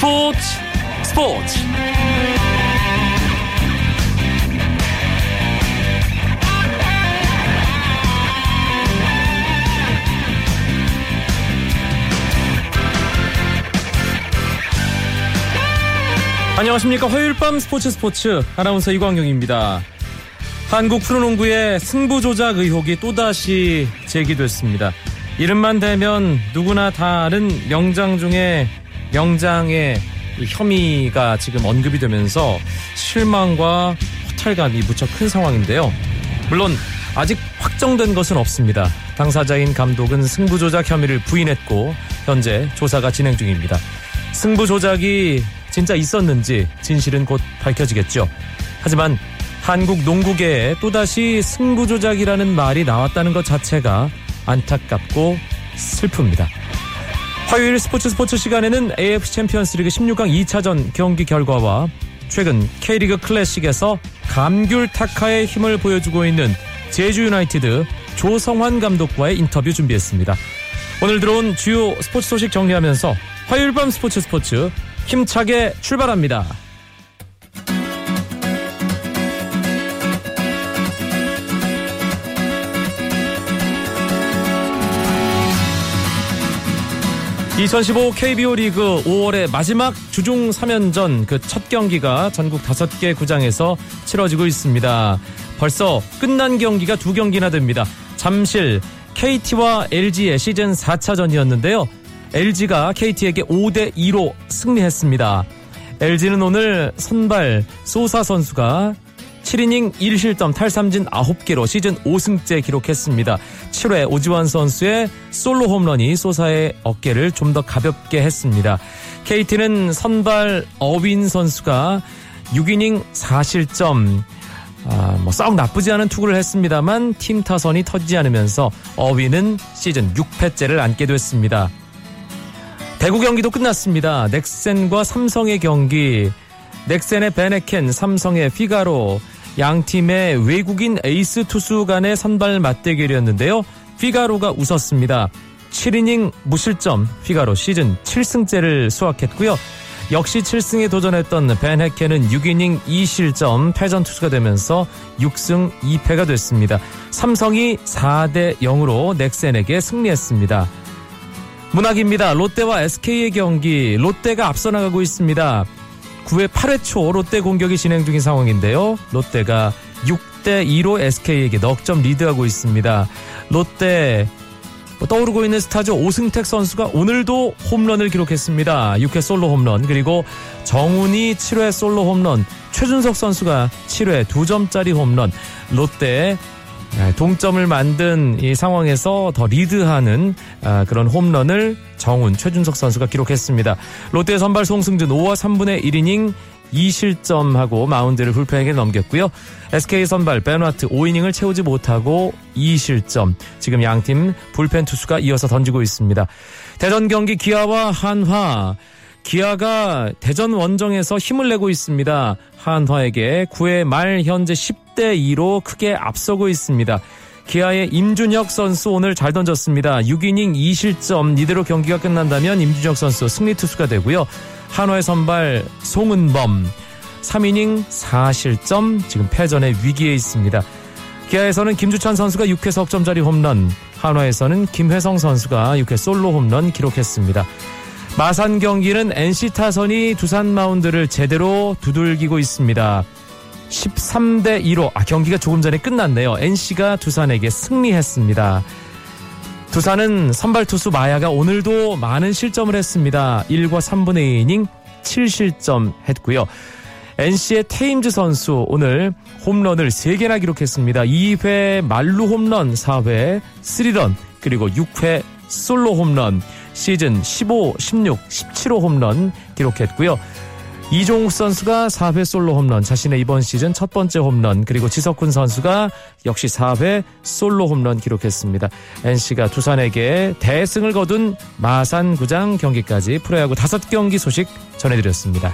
스포츠 스포츠 안녕하십니까 화요일 밤 스포츠 스포츠 아나운서 이광용입니다. 한국 프로농구의 승부 조작 의혹이 또다시 제기됐습니다. 이름만 대면 누구나 다 아는 명장 중에 명장의 혐의가 지금 언급이 되면서 실망과 허탈감이 무척 큰 상황인데요. 물론 아직 확정된 것은 없습니다. 당사자인 감독은 승부 조작 혐의를 부인했고 현재 조사가 진행 중입니다. 승부 조작이 진짜 있었는지 진실은 곧 밝혀지겠죠. 하지만 한국 농구계에 또다시 승부 조작이라는 말이 나왔다는 것 자체가 안타깝고 슬픕니다. 화요일 스포츠 스포츠 시간에는 AFC 챔피언스 리그 16강 2차전 경기 결과와 최근 K리그 클래식에서 감귤 타카의 힘을 보여주고 있는 제주 유나이티드 조성환 감독과의 인터뷰 준비했습니다. 오늘 들어온 주요 스포츠 소식 정리하면서 화요일 밤 스포츠 스포츠 힘차게 출발합니다. 2015 KBO 리그 5월의 마지막 주중 3연전 그 첫 경기가 전국 5개 구장에서 치러지고 있습니다. 벌써 끝난 경기가 두 경기나 됩니다. 잠실 KT와 LG의 시즌 4차전이었는데요. LG가 KT에게 5대 2로 승리했습니다. LG는 오늘 선발 소사 선수가 7이닝 1실점 탈삼진 9개로 시즌 5승째 기록했습니다. 7회 오지환 선수의 솔로 홈런이 소사의 어깨를 좀 더 가볍게 했습니다. KT는 선발 어윈 선수가 6이닝 4실점 아, 뭐썩 나쁘지 않은 투구를 했습니다만 팀 타선이 터지지 않으면서 어윈은 시즌 6패째를 안게 됐습니다. 대구 경기도 끝났습니다. 넥센과 삼성의 경기 넥센의 베네켄, 삼성의 피가로 양 팀의 외국인 에이스 투수 간의 선발 맞대결이었는데요. 피가로가 웃었습니다. 7이닝 무실점 피가로 시즌 7승째를 수확했고요. 역시 7승에 도전했던 벤헤켄은 6이닝 2실점 패전 투수가 되면서 6승 2패가 됐습니다. 삼성이 4대 0으로 넥센에게 승리했습니다. 문학입니다. 롯데와 SK의 경기 롯데가 앞서 나가고 있습니다. 9회 8회 초 롯데 공격이 진행 중인 상황인데요. 롯데가 6대 2로 SK에게 넉 점 리드하고 있습니다. 롯데 뭐 떠오르고 있는 스타죠. 오승택 선수가 오늘도 홈런을 기록했습니다. 6회 솔로 홈런 그리고 정훈이 7회 솔로 홈런 최준석 선수가 7회 2점짜리 홈런 롯데 네, 동점을 만든 이 상황에서 더 리드하는 아, 그런 홈런을 정훈, 최준석 선수가 기록했습니다. 롯데 선발 송승준 5와 3분의 1이닝 2실점하고 마운드를 불펜에게 넘겼고요. SK 선발 베너트 5이닝을 채우지 못하고 2실점. 지금 양팀 불펜 투수가 이어서 던지고 있습니다. 대전 경기 기아와 한화 기아가 대전 원정에서 힘을 내고 있습니다. 한화에게 9회 말 현재 10대 2로 크게 앞서고 있습니다. 기아의 임준혁 선수 오늘 잘 던졌습니다. 6이닝 2실점 이대로 경기가 끝난다면 임준혁 선수 승리 투수가 되고요. 한화의 선발 송은범 3이닝 4실점 지금 패전의 위기에 있습니다. 기아에서는 김주찬 선수가 6회 석점짜리 홈런, 한화에서는 김회성 선수가 6회 솔로 홈런 기록했습니다. 마산 경기는 NC 타선이 두산 마운드를 제대로 두들기고 있습니다. 13대 2로 아 경기가 조금 전에 끝났네요. NC가 두산에게 승리했습니다. 두산은 선발 투수 마야가 오늘도 많은 실점을 했습니다. 1과 3분의 2이닝 7실점 했고요. NC의 테임즈 선수 오늘 홈런을 3개나 기록했습니다. 2회 말루 홈런, 4회 3런, 그리고 6회 솔로 홈런. 시즌 15, 16, 17호 홈런 기록했고요. 이종욱 선수가 4회 솔로 홈런, 자신의 이번 시즌 첫 번째 홈런, 그리고 지석훈 선수가 역시 4회 솔로 홈런 기록했습니다. NC가 두산에게 대승을 거둔 마산구장 경기까지 프로야구 5경기 소식 전해드렸습니다.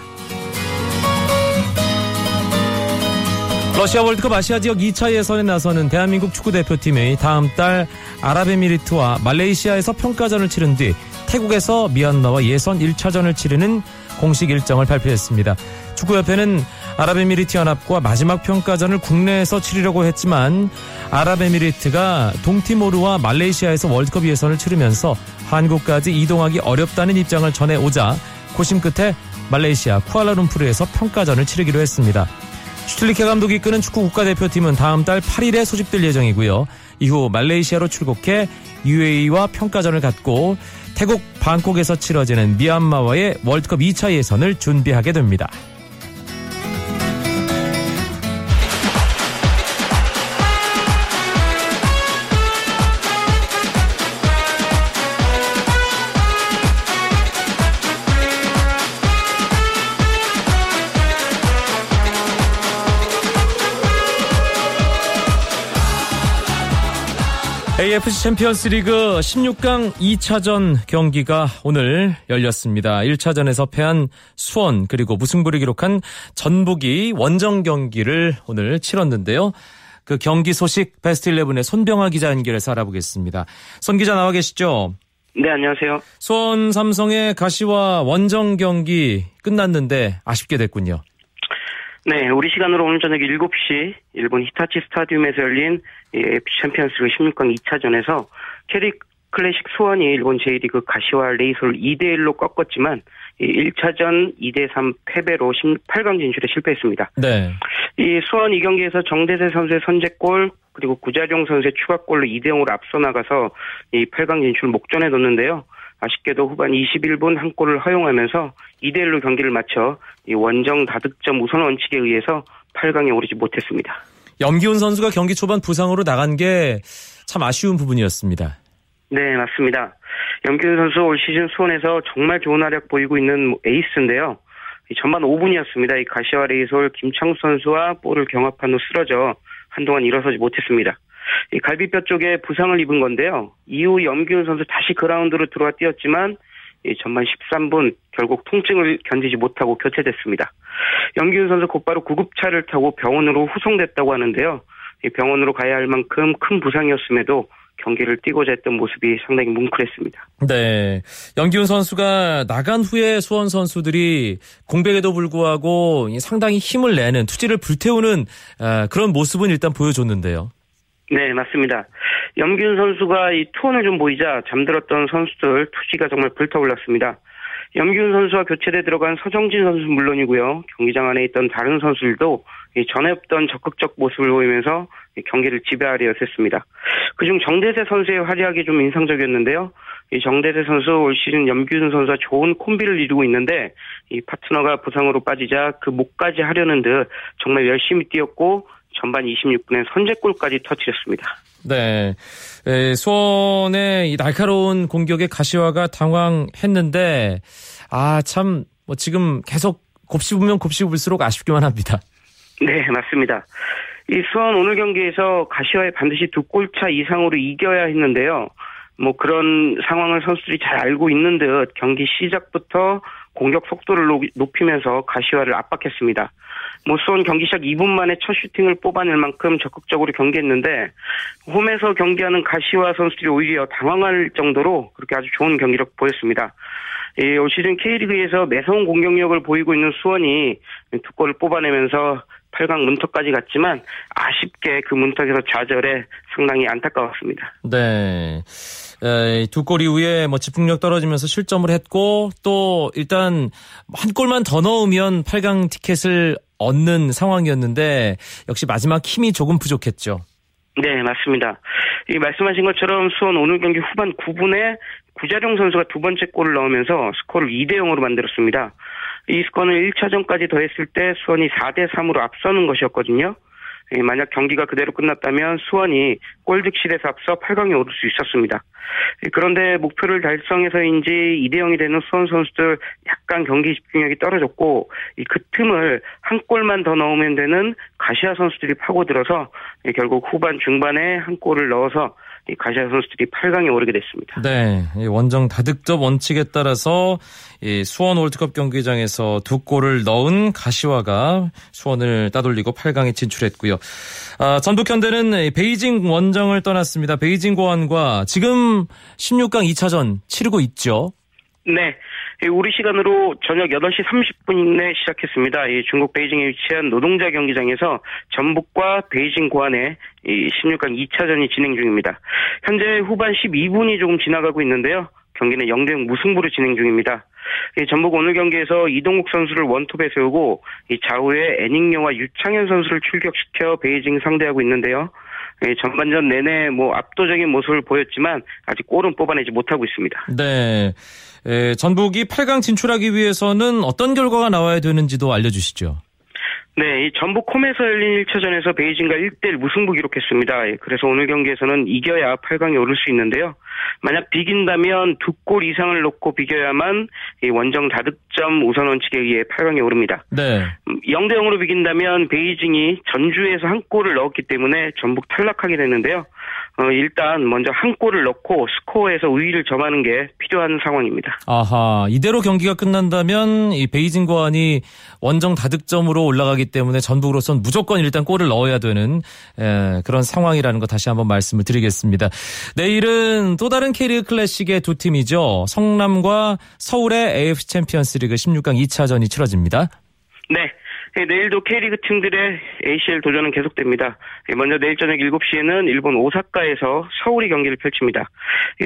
러시아 월드컵 아시아 지역 2차 예선에 나서는 대한민국 축구 대표팀이 다음 달 아랍에미리트와 말레이시아에서 평가전을 치른 뒤 태국에서 미얀마와 예선 1차전을 치르는 공식 일정을 발표했습니다. 축구협회는 아랍에미리트 연합과 마지막 평가전을 국내에서 치르려고 했지만 아랍에미리트가 동티모르와 말레이시아에서 월드컵 예선을 치르면서 한국까지 이동하기 어렵다는 입장을 전해오자 고심 끝에 말레이시아 쿠알라룸푸르에서 평가전을 치르기로 했습니다. 슈틀리케 감독이 이끄는 축구 국가대표팀은 다음 달 8일에 소집될 예정이고요. 이후 말레이시아로 출국해 UAE와 평가전을 갖고 태국 방콕에서 치러지는 미얀마와의 월드컵 2차 예선을 준비하게 됩니다. AFC 챔피언스 리그 16강 2차전 경기가 오늘 열렸습니다. 1차전에서 패한 수원 그리고 무승부를 기록한 전북이 원정 경기를 오늘 치렀는데요. 그 경기 소식 베스트 11의 손병아 기자 연결해서 알아보겠습니다. 손 기자 나와 계시죠? 네, 안녕하세요. 수원 삼성의 가시와 원정 경기 끝났는데 아쉽게 됐군요. 네, 우리 시간으로 오늘 저녁 7시 일본 히타치 스타디움에서 열린 AFC 챔피언스리그 16강 2차전에서 K리그 클래식 수원이 일본 J1리그 가시와 레이솔 2대1로 꺾었지만 1차전 2대3 패배로 8강 진출에 실패했습니다. 네. 이 수원 이 경기에서 정대세 선수의 선제골 그리고 구자룡 선수의 추가골로 2대0으로 앞서 나가서 이 8강 진출 목전에 뒀는데요. 아쉽게도 후반 21분 한 골을 허용하면서 2대 1로 경기를 마쳐 원정 다득점 우선 원칙에 의해서 8강에 오르지 못했습니다. 염기훈 선수가 경기 초반 부상으로 나간 게 참 아쉬운 부분이었습니다. 네, 맞습니다. 염기훈 선수 올 시즌 수원에서 정말 좋은 활약 보이고 있는 에이스인데요. 전반 5분이었습니다. 이 가시와 레이솔 김창수 선수와 볼을 경합한 후 쓰러져 한동안 일어서지 못했습니다. 이 갈비뼈 쪽에 부상을 입은 건데요. 이후 염기훈 선수 다시 그라운드로 들어와 뛰었지만 전반 13분 결국 통증을 견디지 못하고 교체됐습니다. 염기훈 선수 곧바로 구급차를 타고 병원으로 후송됐다고 하는데요. 병원으로 가야 할 만큼 큰 부상이었음에도 경기를 뛰고자 했던 모습이 상당히 뭉클했습니다. 네. 연기훈 선수가 나간 후에 수원 선수들이 공백에도 불구하고 상당히 힘을 내는 투지를 불태우는 그런 모습은 일단 보여줬는데요. 네, 맞습니다. 염균 선수가 이 투혼을 좀 보이자 잠들었던 선수들 투지가 정말 불타올랐습니다. 염균 선수와 교체돼 들어간 서정진 선수 물론이고요. 경기장 안에 있던 다른 선수들도 전에 없던 적극적 모습을 보이면서 경기를 지배하려 했습니다. 그중 정대세 선수의 활약이 좀 인상적이었는데요. 이 정대세 선수 올 시즌 염균 선수와 좋은 콤비를 이루고 있는데 이 파트너가 부상으로 빠지자 그 목까지 하려는 듯 정말 열심히 뛰었고 전반 26분에 선제골까지 터뜨렸습니다. 네. 에, 수원의 이 날카로운 공격에 가시화가 당황했는데, 아, 참, 뭐 지금 계속 곱씹으면 곱씹을수록 아쉽기만 합니다. 네, 맞습니다. 이 수원 오늘 경기에서 가시화에 반드시 두 골차 이상으로 이겨야 했는데요. 뭐 그런 상황을 선수들이 잘 알고 있는 듯 경기 시작부터 공격 속도를 높이면서 가시화를 압박했습니다. 뭐 수원 경기 시작 2분 만에 첫 슈팅을 뽑아낼 만큼 적극적으로 경기했는데 홈에서 경기하는 가시화 선수들이 오히려 당황할 정도로 그렇게 아주 좋은 경기력 보였습니다. 예, 올 시즌 K리그에서 매서운 공격력을 보이고 있는 수원이 두 골을 뽑아내면서 8강 문턱까지 갔지만 아쉽게 그 문턱에서 좌절해 상당히 안타까웠습니다. 네. 두 골 이후에 뭐 집중력 떨어지면서 실점을 했고 또 일단 한 골만 더 넣으면 8강 티켓을 얻는 상황이었는데 역시 마지막 힘이 조금 부족했죠. 네, 맞습니다. 이 말씀하신 것처럼 수원 오늘 경기 후반 9분에 구자룡 선수가 두 번째 골을 넣으면서 스코어를 2대 0으로 만들었습니다. 이 스코어는 1차전까지 더했을 때 수원이 4대 3으로 앞서는 것이었거든요. 예, 만약 경기가 그대로 끝났다면 수원이 골득실에서 앞서 8강에 오를 수 있었습니다. 예, 그런데 목표를 달성해서인지 2대 0이 되는 수원 선수들 약간 경기 집중력이 떨어졌고 그 틈을 한 골만 더 넣으면 되는 가시아 선수들이 파고들어서 예, 결국 후반 중반에 한 골을 넣어서 가시아 선수들이 8강에 오르게 됐습니다. 네, 원정 다득점 원칙에 따라서 수원 월드컵 경기장에서 두 골을 넣은 가시화가 수원을 따돌리고 8강에 진출했고요. 아, 전북 현대는 베이징 원정을 떠났습니다. 베이징 고안과 지금 16강 2차전 치르고 있죠. 네. 우리 시간으로 저녁 8시 30분에 시작했습니다. 중국 베이징에 위치한 노동자 경기장에서 전북과 베이징 고안의 16강 2차전이 진행 중입니다. 현재 후반 12분이 조금 지나가고 있는데요. 경기는 0대0 무승부로 진행 중입니다. 전북 오늘 경기에서 이동국 선수를 원톱에 세우고 좌우에 애닝요와 유창현 선수를 출격시켜 베이징 상대하고 있는데요. 전반전 내내 뭐 압도적인 모습을 보였지만 아직 골은 뽑아내지 못하고 있습니다. 네. 에, 전북이 8강 진출하기 위해서는 어떤 결과가 나와야 되는지도 알려주시죠. 네, 이 전북 홈에서 열린 1차전에서 베이징과 1대1 무승부 기록했습니다. 예, 그래서 오늘 경기에서는 이겨야 8강에 오를 수 있는데요. 만약 비긴다면 두 골 이상을 놓고 비겨야만 원정 다득점 우선 원칙에 의해 8강에 오릅니다. 네. 0대 음, 0으로 비긴다면 베이징이 전주에서 한 골을 넣었기 때문에 전북 탈락하게 되는데요. 어, 일단 먼저 한 골을 넣고 스코어에서 우위를 점하는 게 필요한 상황입니다. 아하, 이대로 경기가 끝난다면 이 베이징 과안이 원정 다득점으로 올라가기 때문에 전북으로선 무조건 일단 골을 넣어야 되는 에, 그런 상황이라는 거 다시 한번 말씀을 드리겠습니다. 내일은 또 다른 K리그 클래식의 두 팀이죠. 성남과 서울의 AFC 챔피언스리그 16강 2차전이 치러집니다. 네. 네, 내일도 K리그 팀들의 ACL 도전은 계속됩니다. 네, 먼저 내일 저녁 7시에는 일본 오사카에서 서울이 경기를 펼칩니다.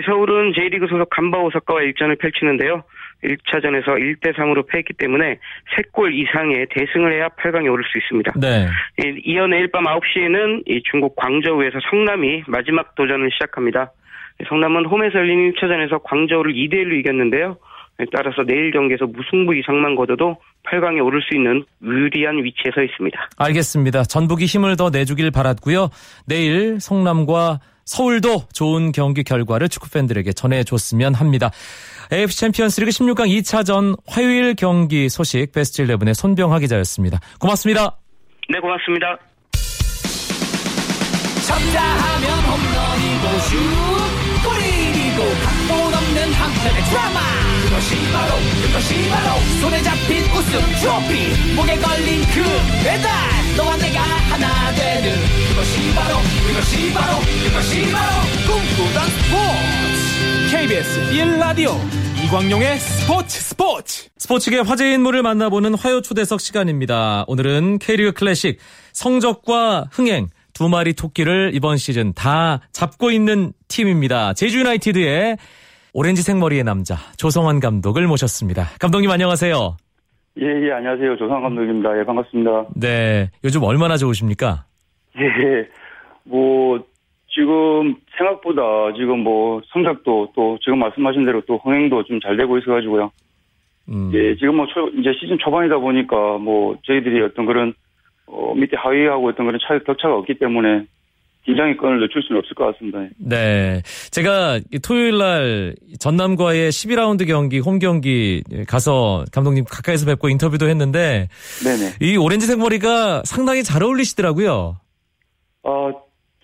서울은 J리그 소속 간바 오사카와 일전을 펼치는데요. 1차전에서 1대3으로 패했기 때문에 3골 이상의 대승을 해야 8강에 오를 수 있습니다. 네. 이어 내일 밤 9시에는 중국 광저우에서 성남이 마지막 도전을 시작합니다. 성남은 홈에서 열린 1차전에서 광저우를 2대1로 이겼는데요. 따라서 내일 경기에서 무승부 이상만 거둬도 8강에 오를 수 있는 유리한 위치에 서 있습니다. 알겠습니다. 전북이 힘을 더 내주길 바랐고요. 내일 성남과 서울도 좋은 경기 결과를 축구팬들에게 전해줬으면 합니다. AFC 챔피언스리그 16강 2차전 화요일 경기 소식 베스트 11의 손병하 기자였습니다. 고맙습니다. 네, 고맙습니다. 없는 한편의 드라마 그것이 바로 그것이 바로 손에 잡힌 우승 트로피 목에 걸린 그 배달 너와 내가 하나 되는 그것이 바로 그것이 바로 그것이 바로 꿈꾸던 스포츠 KBS 1라디오 이광용의 스포츠 스포츠 스포츠계 화제 인물을 만나보는 화요 초대석 시간입니다. 오늘은 K리그 클래식 성적과 흥행 두 마리 토끼를 이번 시즌 다 잡고 있는 팀입니다. 제주 유나이티드의 오렌지 생머리의 남자 조성환 감독을 모셨습니다. 감독님 안녕하세요. 예, 예, 안녕하세요. 조성환 감독입니다. 예, 반갑습니다. 네, 요즘 얼마나 좋으십니까? 예, 예. 뭐 지금 생각보다 지금 뭐 성적도 또 지금 말씀하신 대로 또 흥행도 좀 잘 되고 있어가지고요. 음. 예, 지금 뭐 초, 이제 시즌 초반이다 보니까 뭐 저희들이 어떤 그런 어, 밑에 하위하고 어떤 그런 차이 격차가 없기 때문에 긴장의 끈을 늦출 수는 없을 것 같습니다. 네. 제가 토요일 날 전남과의 12라운드 경기, 홈 경기 가서 감독님 가까이서 뵙고 인터뷰도 했는데 네네. 이 오렌지 색머리가 상당히 잘 어울리시더라고요. 어,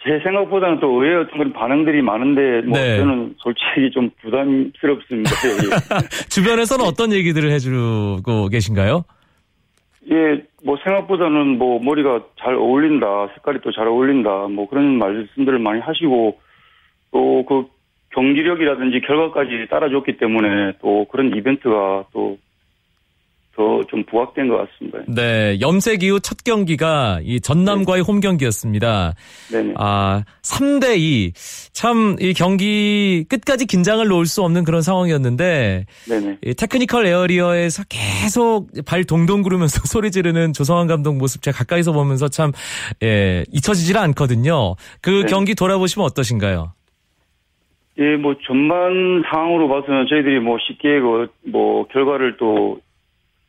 제 생각보다는 또 어떤 그런 반응들이 많은데 뭐 네. 저는 솔직히 좀 부담스럽습니다. 주변에서는 어떤 얘기들을 해주고 계신가요? 예, 뭐 생각보다는 뭐 머리가 잘 어울린다, 색깔이 또 잘 어울린다, 뭐 그런 말씀들을 많이 하시고 또 그 경기력이라든지 결과까지 따라줬기 때문에 또 그런 이벤트가 또 더 좀 부각된 것 같습니다. 네, 염색 이후 첫 경기가 이 전남과의 네. 홈 경기였습니다. 네. 아, 3대 2. 참 이 경기 끝까지 긴장을 놓을 수 없는 그런 상황이었는데 네네. 이 테크니컬 에어리어에서 계속 발 동동 구르면서 소리 지르는 조성환 감독 모습 제가 가까이서 보면서 참 예, 잊혀지질 않거든요. 그 네. 경기 돌아보시면 어떠신가요? 예, 뭐 전반 상황으로 봐서는 저희들이 뭐 쉽게 그 뭐 결과를 또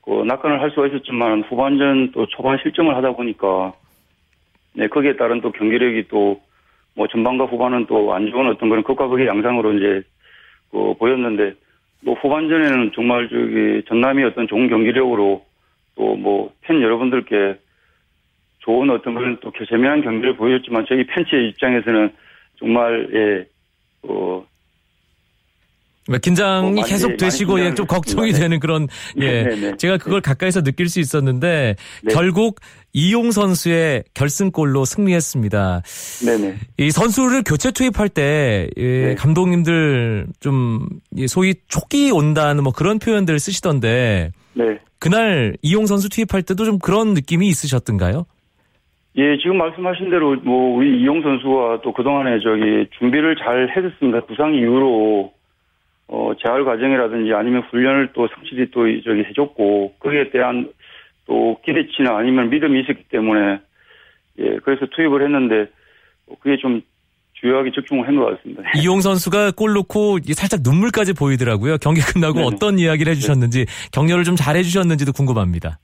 그 낙관을 할 수가 있었지만 후반전 또 초반 실점을 하다 보니까 네 거기에 따른 또 경기력이 또 뭐 전반과 후반은 또 안 좋은 어떤 그런 극과 극의 양상으로 이제 그 보였는데 뭐 후반전에는 정말 저기 전남이 어떤 좋은 경기력으로 또 뭐 팬 여러분들께 좋은 어떤 그런 또 재미난 경기를 보여줬지만 저희 팬츠의 입장에서는 정말 예, 어, 뭐 긴장이 뭐 많이- 계속 많이 되시고 예, 좀 걱정이 했습니다. 되는 그런 예 네, 네, 네. 제가 그걸 가까이서 느낄 수 있었는데 네. 결국 이용 선수의 결승골로 승리했습니다. 네네. 이 선수를 교체 투입할 때 예, 네. 감독님들 좀 예, 소위 촉기 온다는 뭐 그런 표현들 쓰시던데 네. 그날 이용 선수 투입할 때도 좀 그런 느낌이 있으셨던가요? 예, 지금 말씀하신 대로 뭐 우리 이용 선수가 또 그동안에 저기 준비를 잘 해줬습니다. 부상 이후로 어 재활 과정이라든지 아니면 훈련을 또 성실히 또 저기 해줬고 거기에 대한 또 기대치나 아니면 믿음이 있었기 때문에 예, 그래서 투입을 했는데 그게 좀 주요하게 적중을 한 것 같습니다. 이용 선수가 골 넣고 살짝 눈물까지 보이더라고요. 경기 끝나고 네네. 어떤 이야기를 해주셨는지 격려를 좀 잘 해주셨는지도 궁금합니다.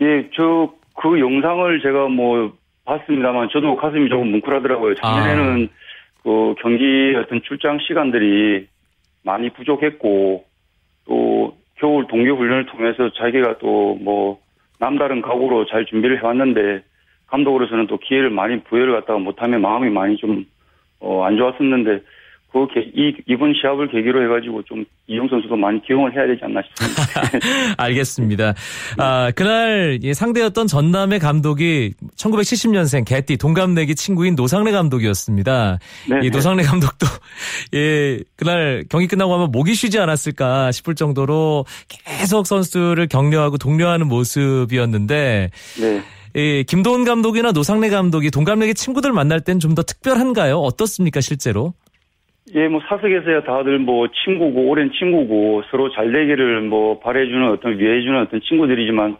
예, 저 그 영상을 제가 뭐 봤습니다만 저도 가슴이 조금 뭉클하더라고요. 작년에는 그 경기 어떤 출장 시간들이 많이 부족했고 또 겨울 동계 훈련을 통해서 자기가 또 뭐 남다른 각오로 잘 준비를 해왔는데 감독으로서는 또 기회를 많이 부여를 갖다가 못하면 마음이 많이 좀 어, 안 좋았었는데 그 계- 이, 이번 시합을 계기로 해가지고 좀 이용 선수도 많이 기용을 해야 되지 않나 싶습니다. 알겠습니다. 아, 그날 예, 상대였던 전남의 감독이 1970년생 개띠 동갑내기 친구인 노상래 감독이었습니다. 네, 이 네. 노상래 감독도 예, 그날 경기 끝나고 하면 목이 쉬지 않았을까 싶을 정도로 계속 선수를 격려하고 독려하는 모습이었는데 네. 예, 김도훈 감독이나 노상래 감독이 동갑내기 친구들 만날 땐 좀 더 특별한가요? 어떻습니까, 실제로? 예, 뭐 사석에서야 다들 뭐 친구고 오랜 친구고 서로 잘 되기를 뭐 바래주는 어떤 위해주는 어떤 친구들이지만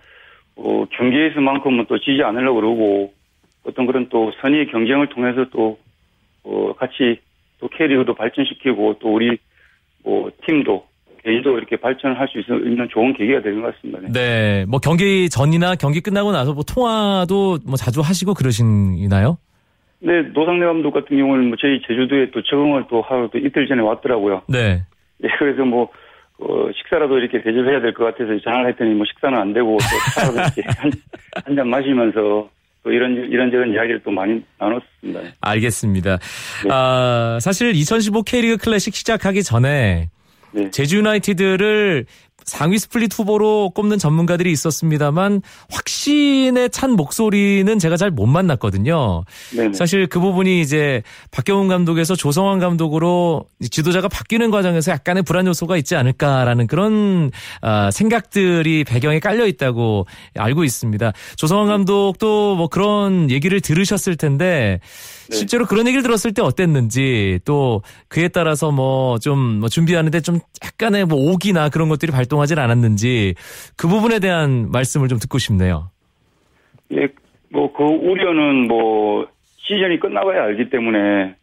어 경기에서만큼은 또 지지 않으려고 그러고 어떤 그런 또 선의 경쟁을 통해서 또 어 같이 또 캐리어도 발전시키고 또 우리 뭐 팀도 개인도 이렇게 발전할 수 있는 좋은 계기가 되는 것 같습니다. 네. 네, 뭐 경기 전이나 경기 끝나고 나서 뭐 통화도 뭐 자주 하시고 그러시나요? 네, 노상래 감독 같은 경우는 뭐 저희 제주도에 또 적응을 또 하루 또 이틀 전에 왔더라고요. 네. 예, 그래서 뭐, 어, 식사라도 이렇게 대접해야 될 것 같아서 전화를 했더니 뭐 식사는 안 되고 또 이렇게 한 잔 마시면서 또 이런, 이런저런 이야기를 또 많이 나눴습니다. 알겠습니다. 네. 아, 사실 2015 K리그 클래식 시작하기 전에 네. 제주 유나이티드를 상위 스플릿 후보로 꼽는 전문가들이 있었습니다만 확신에 찬 목소리는 제가 잘 못 만났거든요. 네네. 사실 그 부분이 이제 박경훈 감독에서 조성환 감독으로 지도자가 바뀌는 과정에서 약간의 불안 요소가 있지 않을까라는 그런 아, 생각들이 배경에 깔려 있다고 알고 있습니다. 조성환 감독도 뭐 그런 얘기를 들으셨을 텐데 네. 실제로 그런 얘기를 들었을 때 어땠는지 또 그에 따라서 뭐좀 준비하는데 좀 약간의 뭐 오기나 그런 것들이 발동 하진 않았는지 그 부분에 대한 말씀을 좀 듣고 싶네요. 예, 뭐, 그 우려는 뭐, 시즌이 끝나봐야 알기 때문에,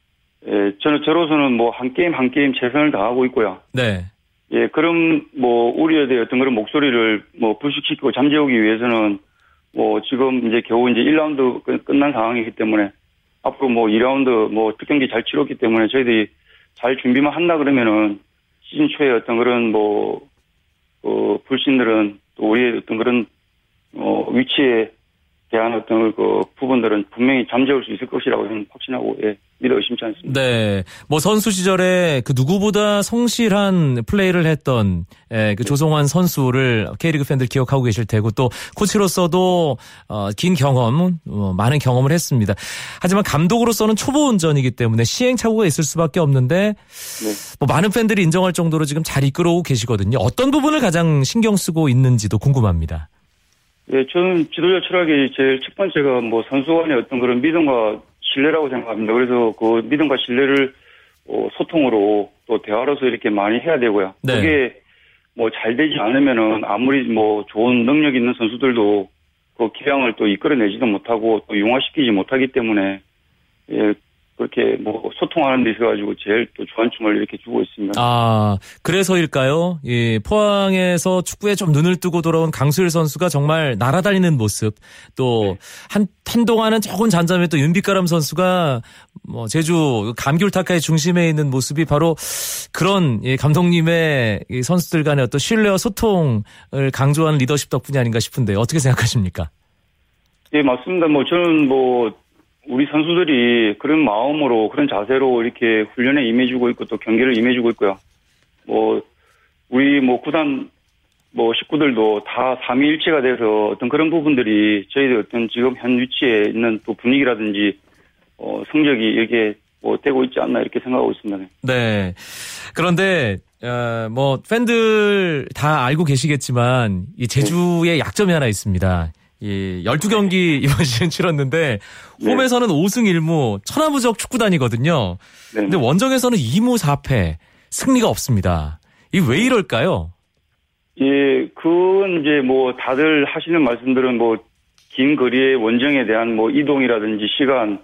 예, 저는 저로서는 뭐, 한 게임 한 게임 최선을 다하고 있고요. 네. 예, 그런 뭐, 우려에 대한 어떤 그런 목소리를 뭐, 불식시키고 잠재우기 위해서는 뭐, 지금 이제 겨우 이제 1라운드 끝- 끝난 상황이기 때문에 앞으로 뭐, 2라운드 뭐, 특경기 잘 치렀기 때문에 저희들이 잘 준비만 한다 그러면은 시즌 초에 어떤 그런 뭐, 어, 불신들은 또 우리의 어떤 그런 어, 위치에 대한 어떤 그 부분들은 분명히 잠재울 수 있을 것이라고 저는 확신하고 예, 믿어 의심치 않습니다. 네. 뭐 선수 시절에 그 누구보다 성실한 플레이를 했던 예, 그 조성환 선수를 K리그 팬들 기억하고 계실 테고 또 코치로서도 어, 긴 경험, 어, 많은 경험을 했습니다. 하지만 감독으로서는 초보 운전이기 때문에 시행착오가 있을 수밖에 없는데 네. 뭐 많은 팬들이 인정할 정도로 지금 잘 이끌어오고 계시거든요. 어떤 부분을 가장 신경 쓰고 있는지도 궁금합니다. 예, 저는 지도자 철학이 제일 첫 번째가 뭐 선수 간의 어떤 그런 믿음과 신뢰라고 생각합니다. 그래서 그 믿음과 신뢰를 어, 소통으로 또 대화로서 이렇게 많이 해야 되고요. 네. 그게 뭐 잘 되지 않으면은 아무리 뭐 좋은 능력 있는 선수들도 그 기량을 또 이끌어내지도 못하고 또 융화시키지 못하기 때문에 예, 그렇게 뭐 소통하는 데 있어 가지고 제일 또 주안춤을 이렇게 주고 있습니다. 아, 그래서일까요? 예, 포항에서 축구에 좀 눈을 뜨고 돌아온 강수일 선수가 정말 날아다니는 모습, 또, 한, 한동안은 조금 잠잠해 또 윤빛가람 선수가 뭐, 제주 감귤타카의 중심에 있는 모습이 바로 그런 예, 감독님의 이 선수들 간의 어떤 신뢰와 소통을 강조하는 리더십 덕분이 아닌가 싶은데 어떻게 생각하십니까? 예, 맞습니다. 뭐 저는 뭐 우리 선수들이 그런 마음으로 그런 자세로 이렇게 훈련에 임해주고 있고 또 경기를 임해주고 있고요. 뭐 우리 뭐 구단 뭐 식구들도 다 삼위일체가 돼서 어떤 그런 부분들이 저희들 어떤 지금 현 위치에 있는 또 분위기라든지 어 성적이 이렇게 뭐 되고 있지 않나 이렇게 생각하고 있습니다. 네. 그런데 어, 뭐 팬들 다 알고 계시겠지만 이 제주의 약점이 하나 있습니다. 이 12경기 이번 시즌 치렀는데 네. 홈에서는 5승 1무 천하무적 축구단이거든요. 네. 근데 원정에서는 2무 4패 승리가 없습니다. 이 왜 이럴까요? 예, 그건 이제 뭐 다들 하시는 말씀들은 뭐 긴 거리의 원정에 대한 뭐 이동이라든지 시간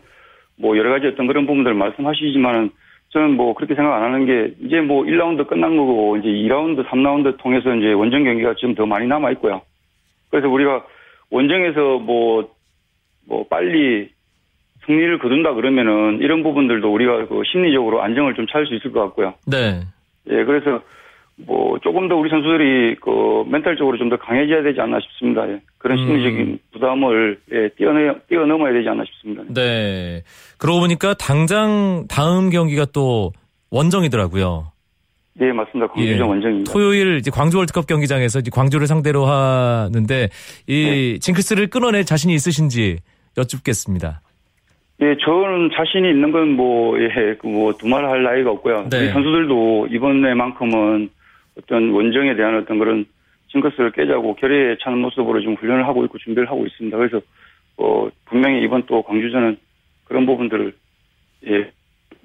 뭐 여러 가지 어떤 그런 부분들을 말씀하시지만은 저는 뭐 그렇게 생각 안 하는 게 이제 뭐 1라운드 끝난 거고 이제 2라운드, 3라운드 통해서 이제 원정 경기가 지금 더 많이 남아 있고요. 그래서 우리가 원정에서 뭐, 뭐 빨리 승리를 거둔다 그러면은 이런 부분들도 우리가 그 심리적으로 안정을 좀 찾을 수 있을 것 같고요. 네. 예, 그래서 뭐 조금 더 우리 선수들이 그 멘탈적으로 좀 더 강해져야 되지 않나 싶습니다. 예. 그런 음. 심리적인 부담을 예, 뛰어넘 뛰어넘어야 되지 않나 싶습니다. 네. 그러고 보니까 당장 다음 경기가 또 원정이더라고요. 네, 맞습니다. 광주정 예. 원정입니다. 토요일 이제 광주 월드컵 경기장에서 이제 광주를 상대로 하는데 이 징크스를 끊어낼 자신이 있으신지 여쭙겠습니다. 예, 저는 자신이 있는 건 뭐, 예, 두말 할 나위가 없고요. 네. 우리 선수들도 이번에만큼은 어떤 원정에 대한 어떤 그런 징크스를 깨자고 결의에 차는 모습으로 지금 훈련을 하고 있고 준비를 하고 있습니다. 그래서 어, 분명히 이번 또 광주전은 그런 부분들을 예,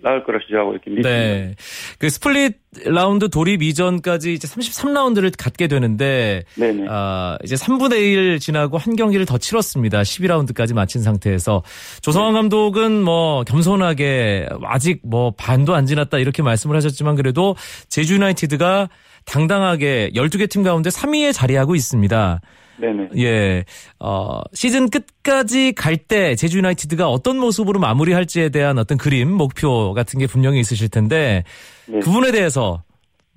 나을 거라 생각하고 이렇게 믿습니다. 네. 그 스플릿 라운드 돌입 이전까지 이제 33라운드를 갖게 되는데 네네. 아, 이제 3분의 1 지나고 한 경기를 더 치렀습니다. 12라운드까지 마친 상태에서 조성환 감독은 뭐 겸손하게 아직 뭐 반도 안 지났다 이렇게 말씀을 하셨지만 그래도 제주 유나이티드가 당당하게 12개 팀 가운데 3위에 자리하고 있습니다. 네네. 예, 어, 시즌 끝까지 갈 때 제주 유나이티드가 어떤 모습으로 마무리할지에 대한 어떤 그림, 목표 같은 게 분명히 있으실 텐데 네. 그 부분에 대해서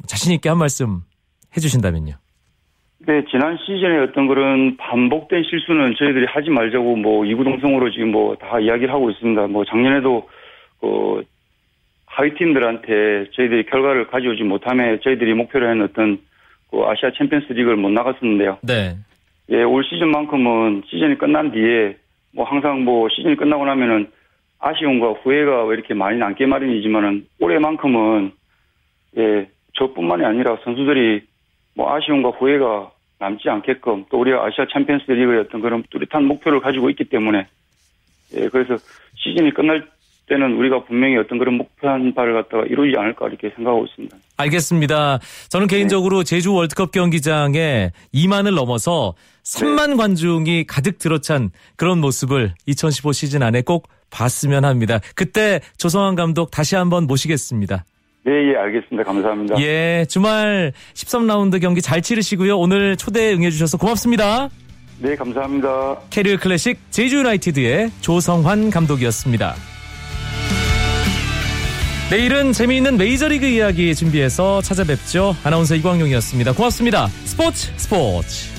자신 있게 한 말씀 해주신다면요. 네, 지난 시즌에 어떤 그런 반복된 실수는 저희들이 하지 말자고 뭐 이구동성으로 지금 뭐 다 이야기를 하고 있습니다. 뭐 작년에도 그 하위 팀들한테 저희들이 결과를 가져오지 못함에 저희들이 목표로 한 어떤 그 아시아 챔피언스 리그를 못 나갔었는데요. 네. 예, 올 시즌만큼은 시즌이 끝난 뒤에 뭐 항상 뭐 시즌이 끝나고 나면은 아쉬움과 후회가 왜 이렇게 많이 남게 마련이지만은 올해만큼은 예, 저뿐만이 아니라 선수들이 뭐 아쉬움과 후회가 남지 않게끔 또 우리가 아시아 챔피언스 리그의 어떤 그런 뚜렷한 목표를 가지고 있기 때문에 예, 그래서 시즌이 끝날 때는 우리가 분명히 어떤 그런 목표한 바를 갖다가 이루지 않을까 이렇게 생각하고 있습니다. 알겠습니다. 저는 개인적으로 제주 월드컵 경기장에 2만을 넘어서 3만 관중이 가득 들어찬 그런 모습을 2015 시즌 안에 꼭 봤으면 합니다. 그때 조성환 감독 다시 한번 모시겠습니다. 네, 예, 알겠습니다. 감사합니다. 예, 주말 13라운드 경기 잘 치르시고요. 오늘 초대에 응해주셔서 고맙습니다. 네, 감사합니다. 캐리어 클래식 제주 유나이티드의 조성환 감독이었습니다. 내일은 재미있는 메이저리그 이야기 준비해서 찾아뵙죠. 아나운서 이광용이었습니다. 고맙습니다. 스포츠 스포츠.